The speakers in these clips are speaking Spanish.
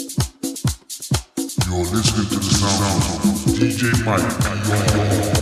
You're listening to the sound of DJ Mike.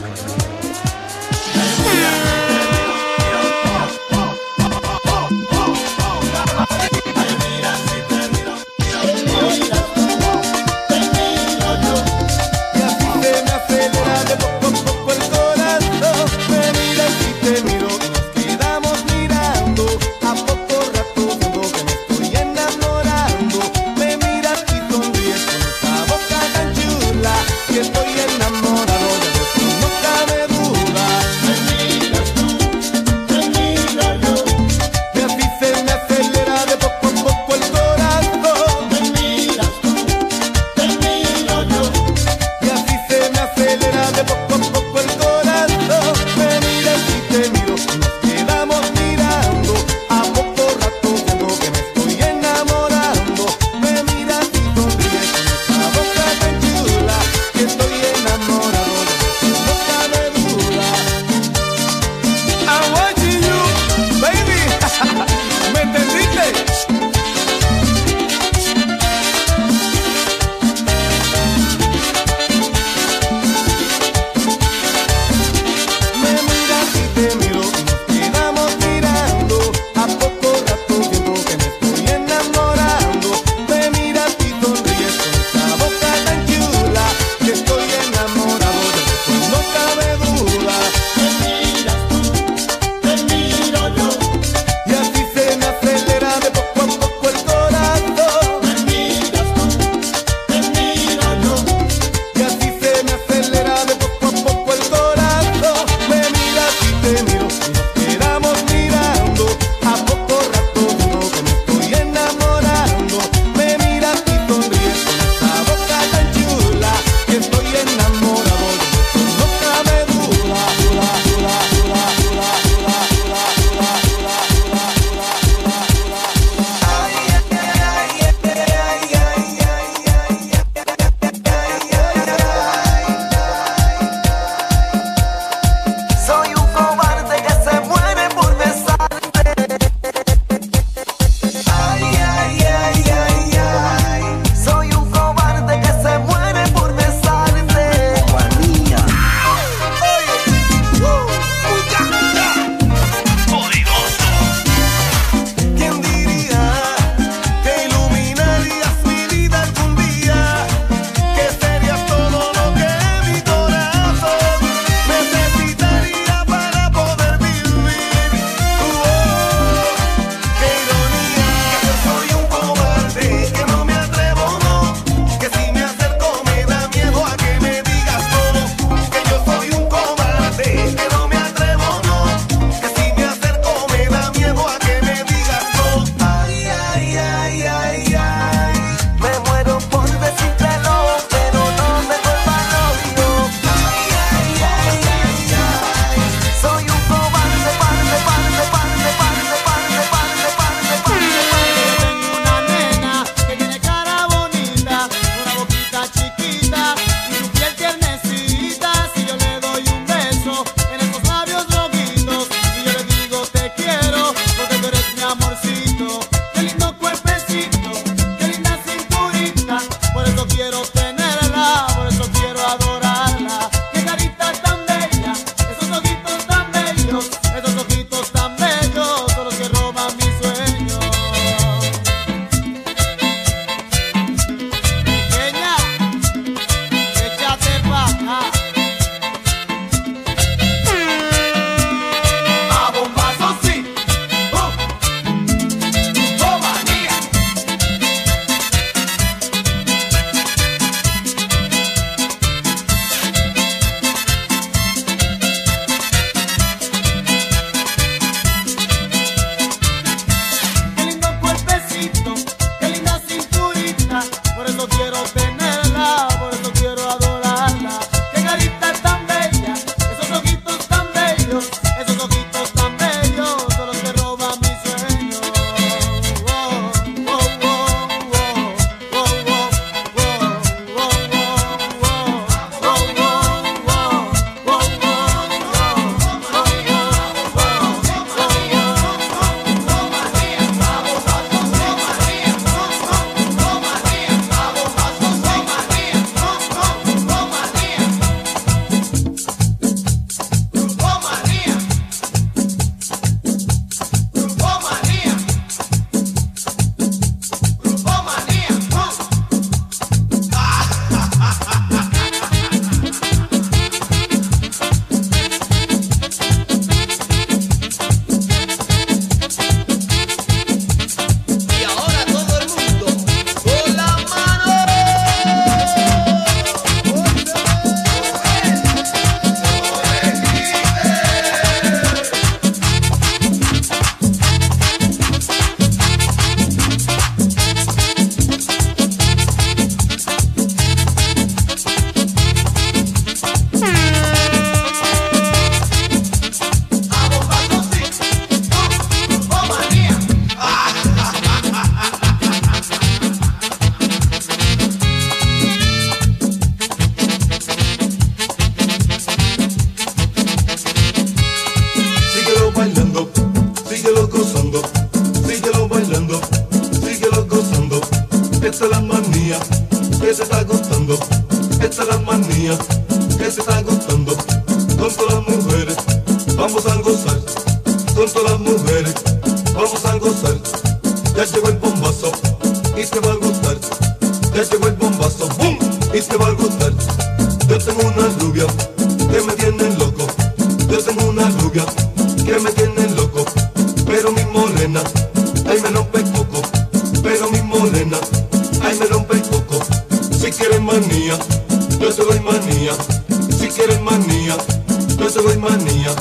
manía,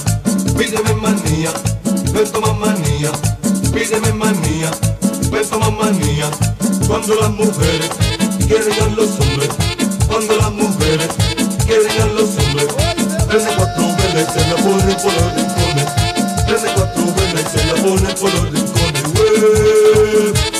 pídeme manía, ven toma manía, pídeme manía, ven toma manía. Cuando las mujeres quieren a los hombres, cuando las mujeres quieren a los hombres, desde cuatro velas se la pone por los rincones, desde cuatro velas se la pone por los rincones.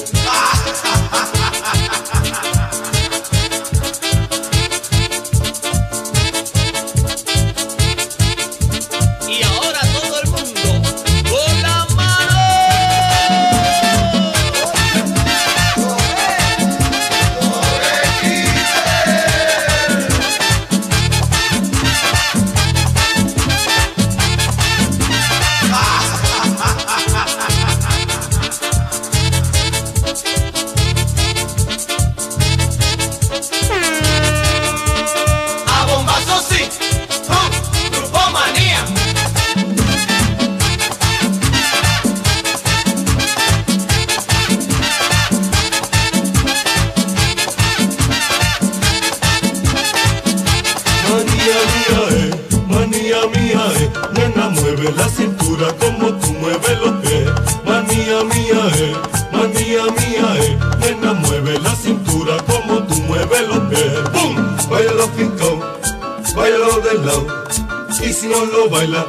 baila,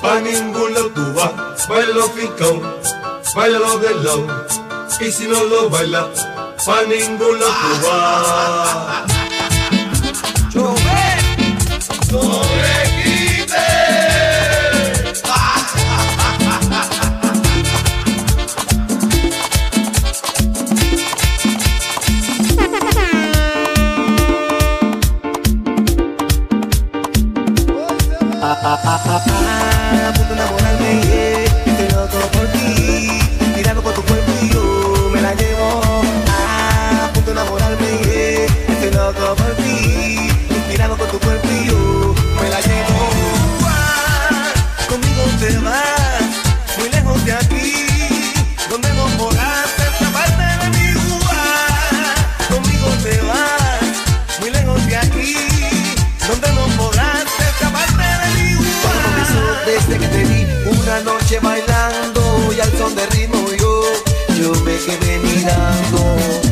pa' ningún lado tú vas, bailalo ficao, bailalo de lado, y si no lo baila, pa' ningún lado tú vas. pa noche bailando y al son de ritmo yo, yo me quedé mirando.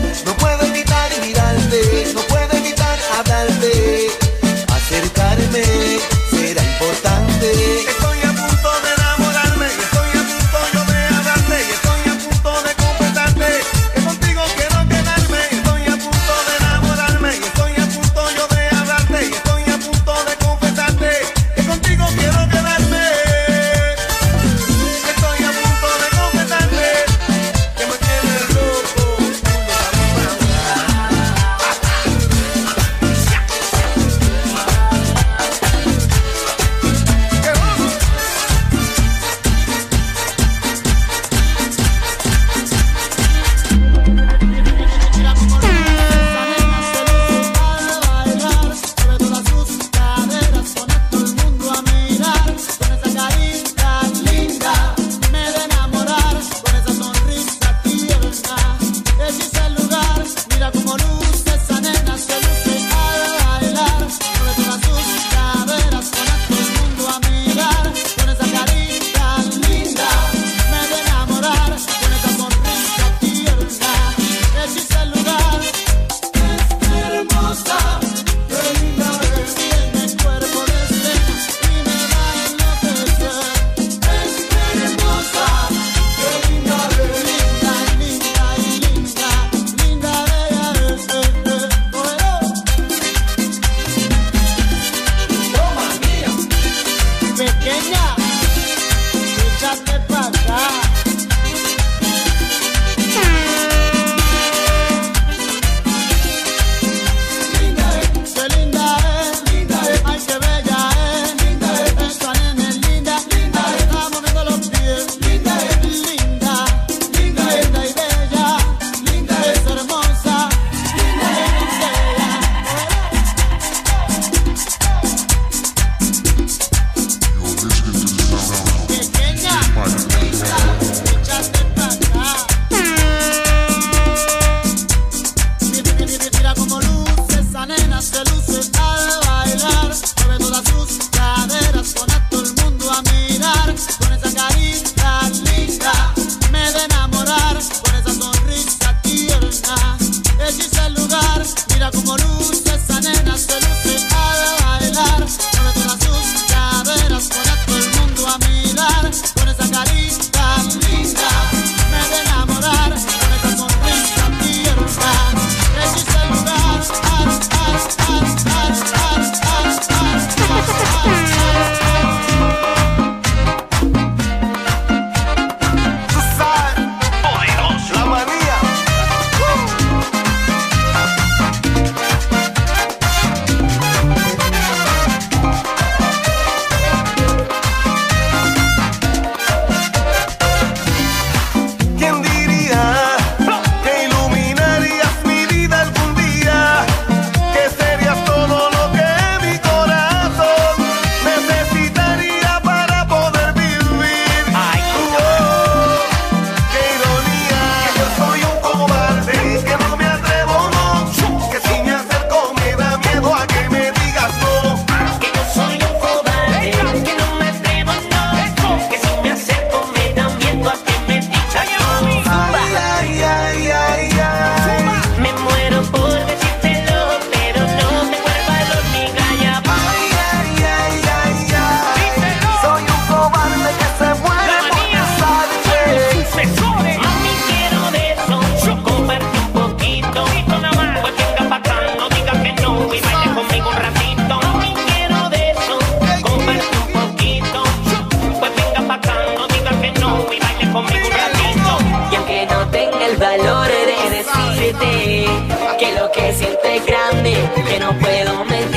que lo que siento es grande, que no puedo mentir.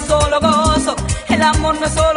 solo gozo, el amor no es solo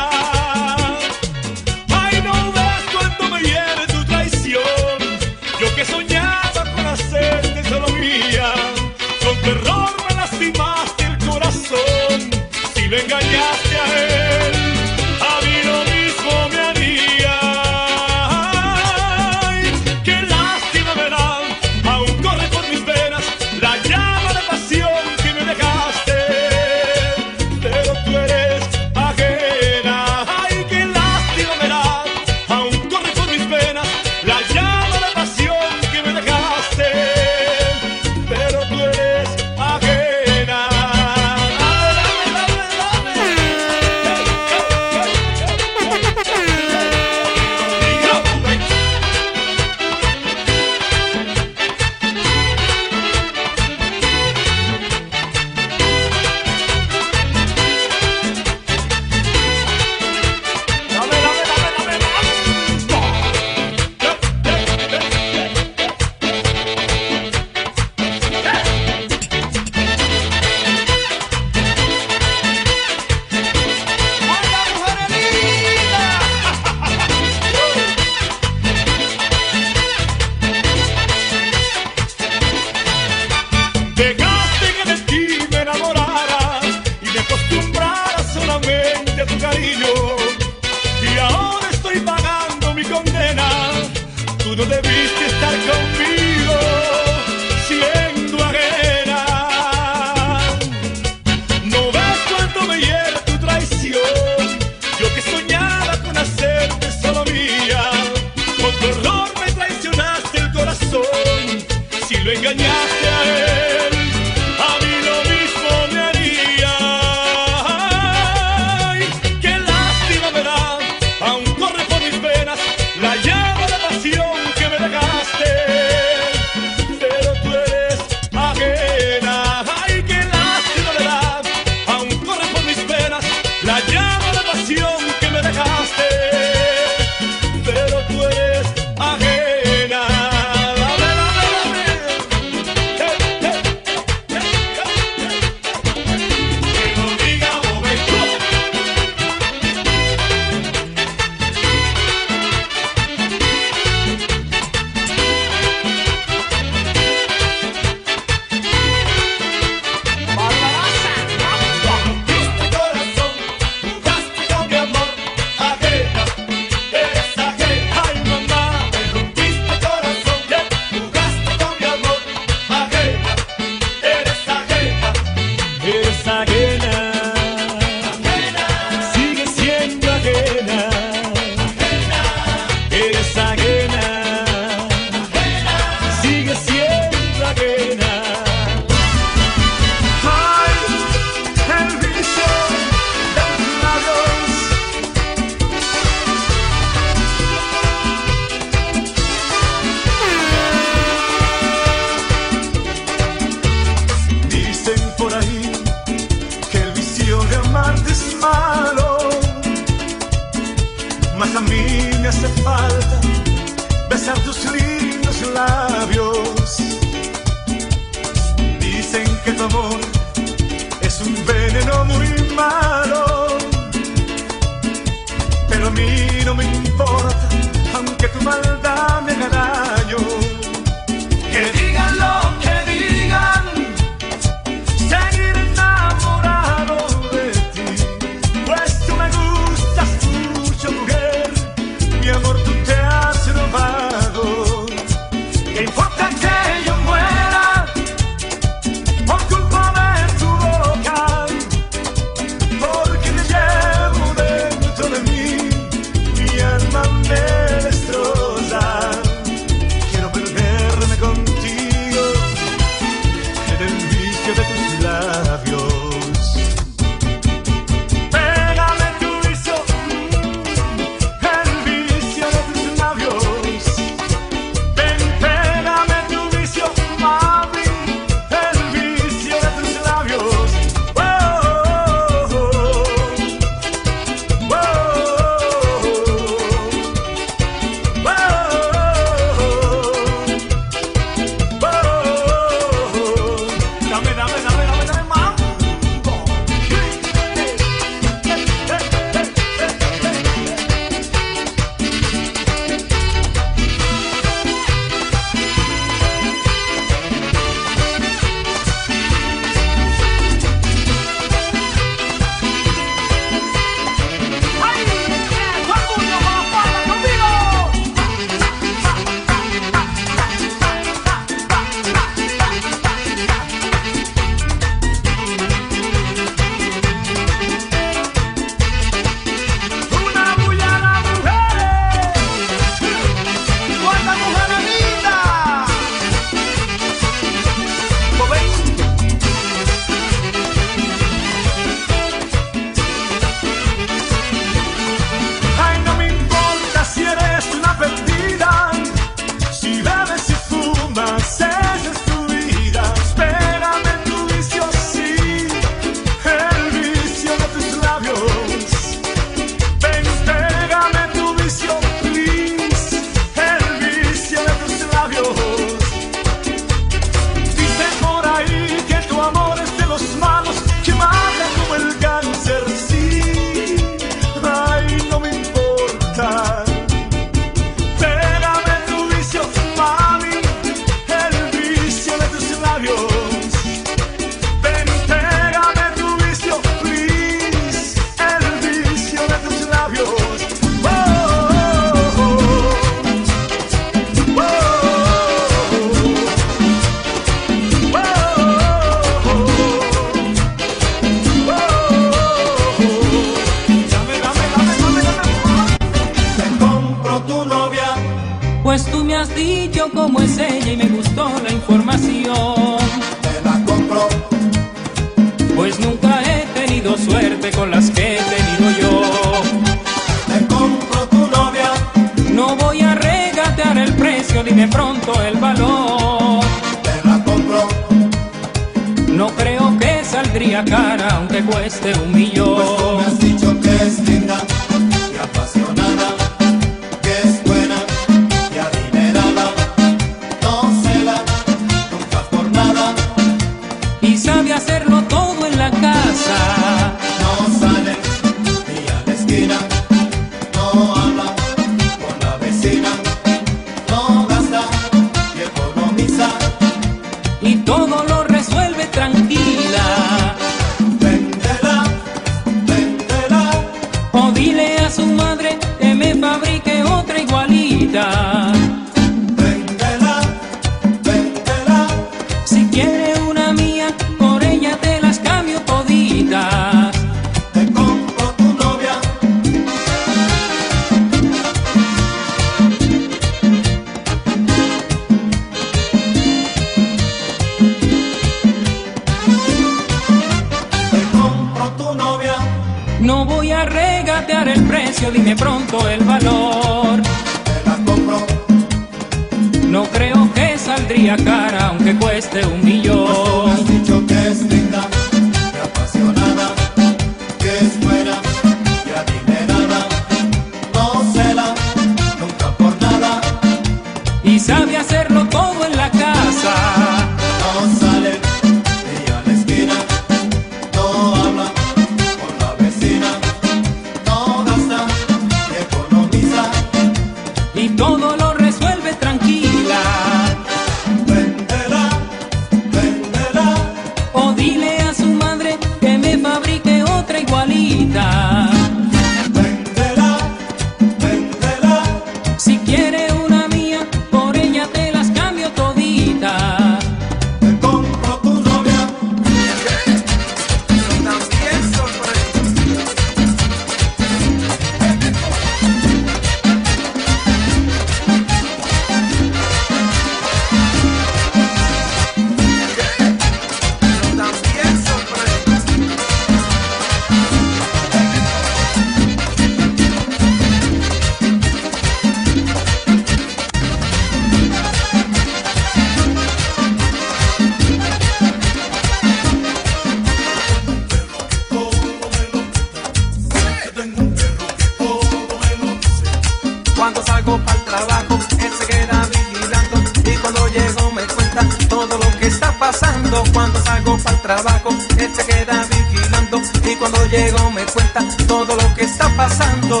todo lo que está pasando.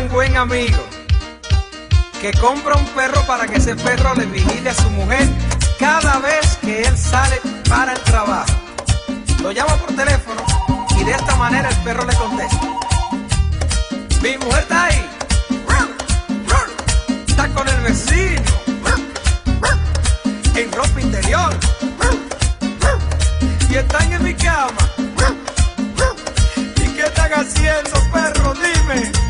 Un buen amigo que compra un perro para que ese perro le vigile a su mujer cada vez que él sale para el trabajo. Lo llama por teléfono y de esta manera el perro le contesta. Mi mujer está ahí. Está con el vecino. En ropa interior. Y están en mi cama. ¿Y qué están haciendo, perro? Dime.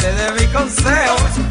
se dé mi consejo.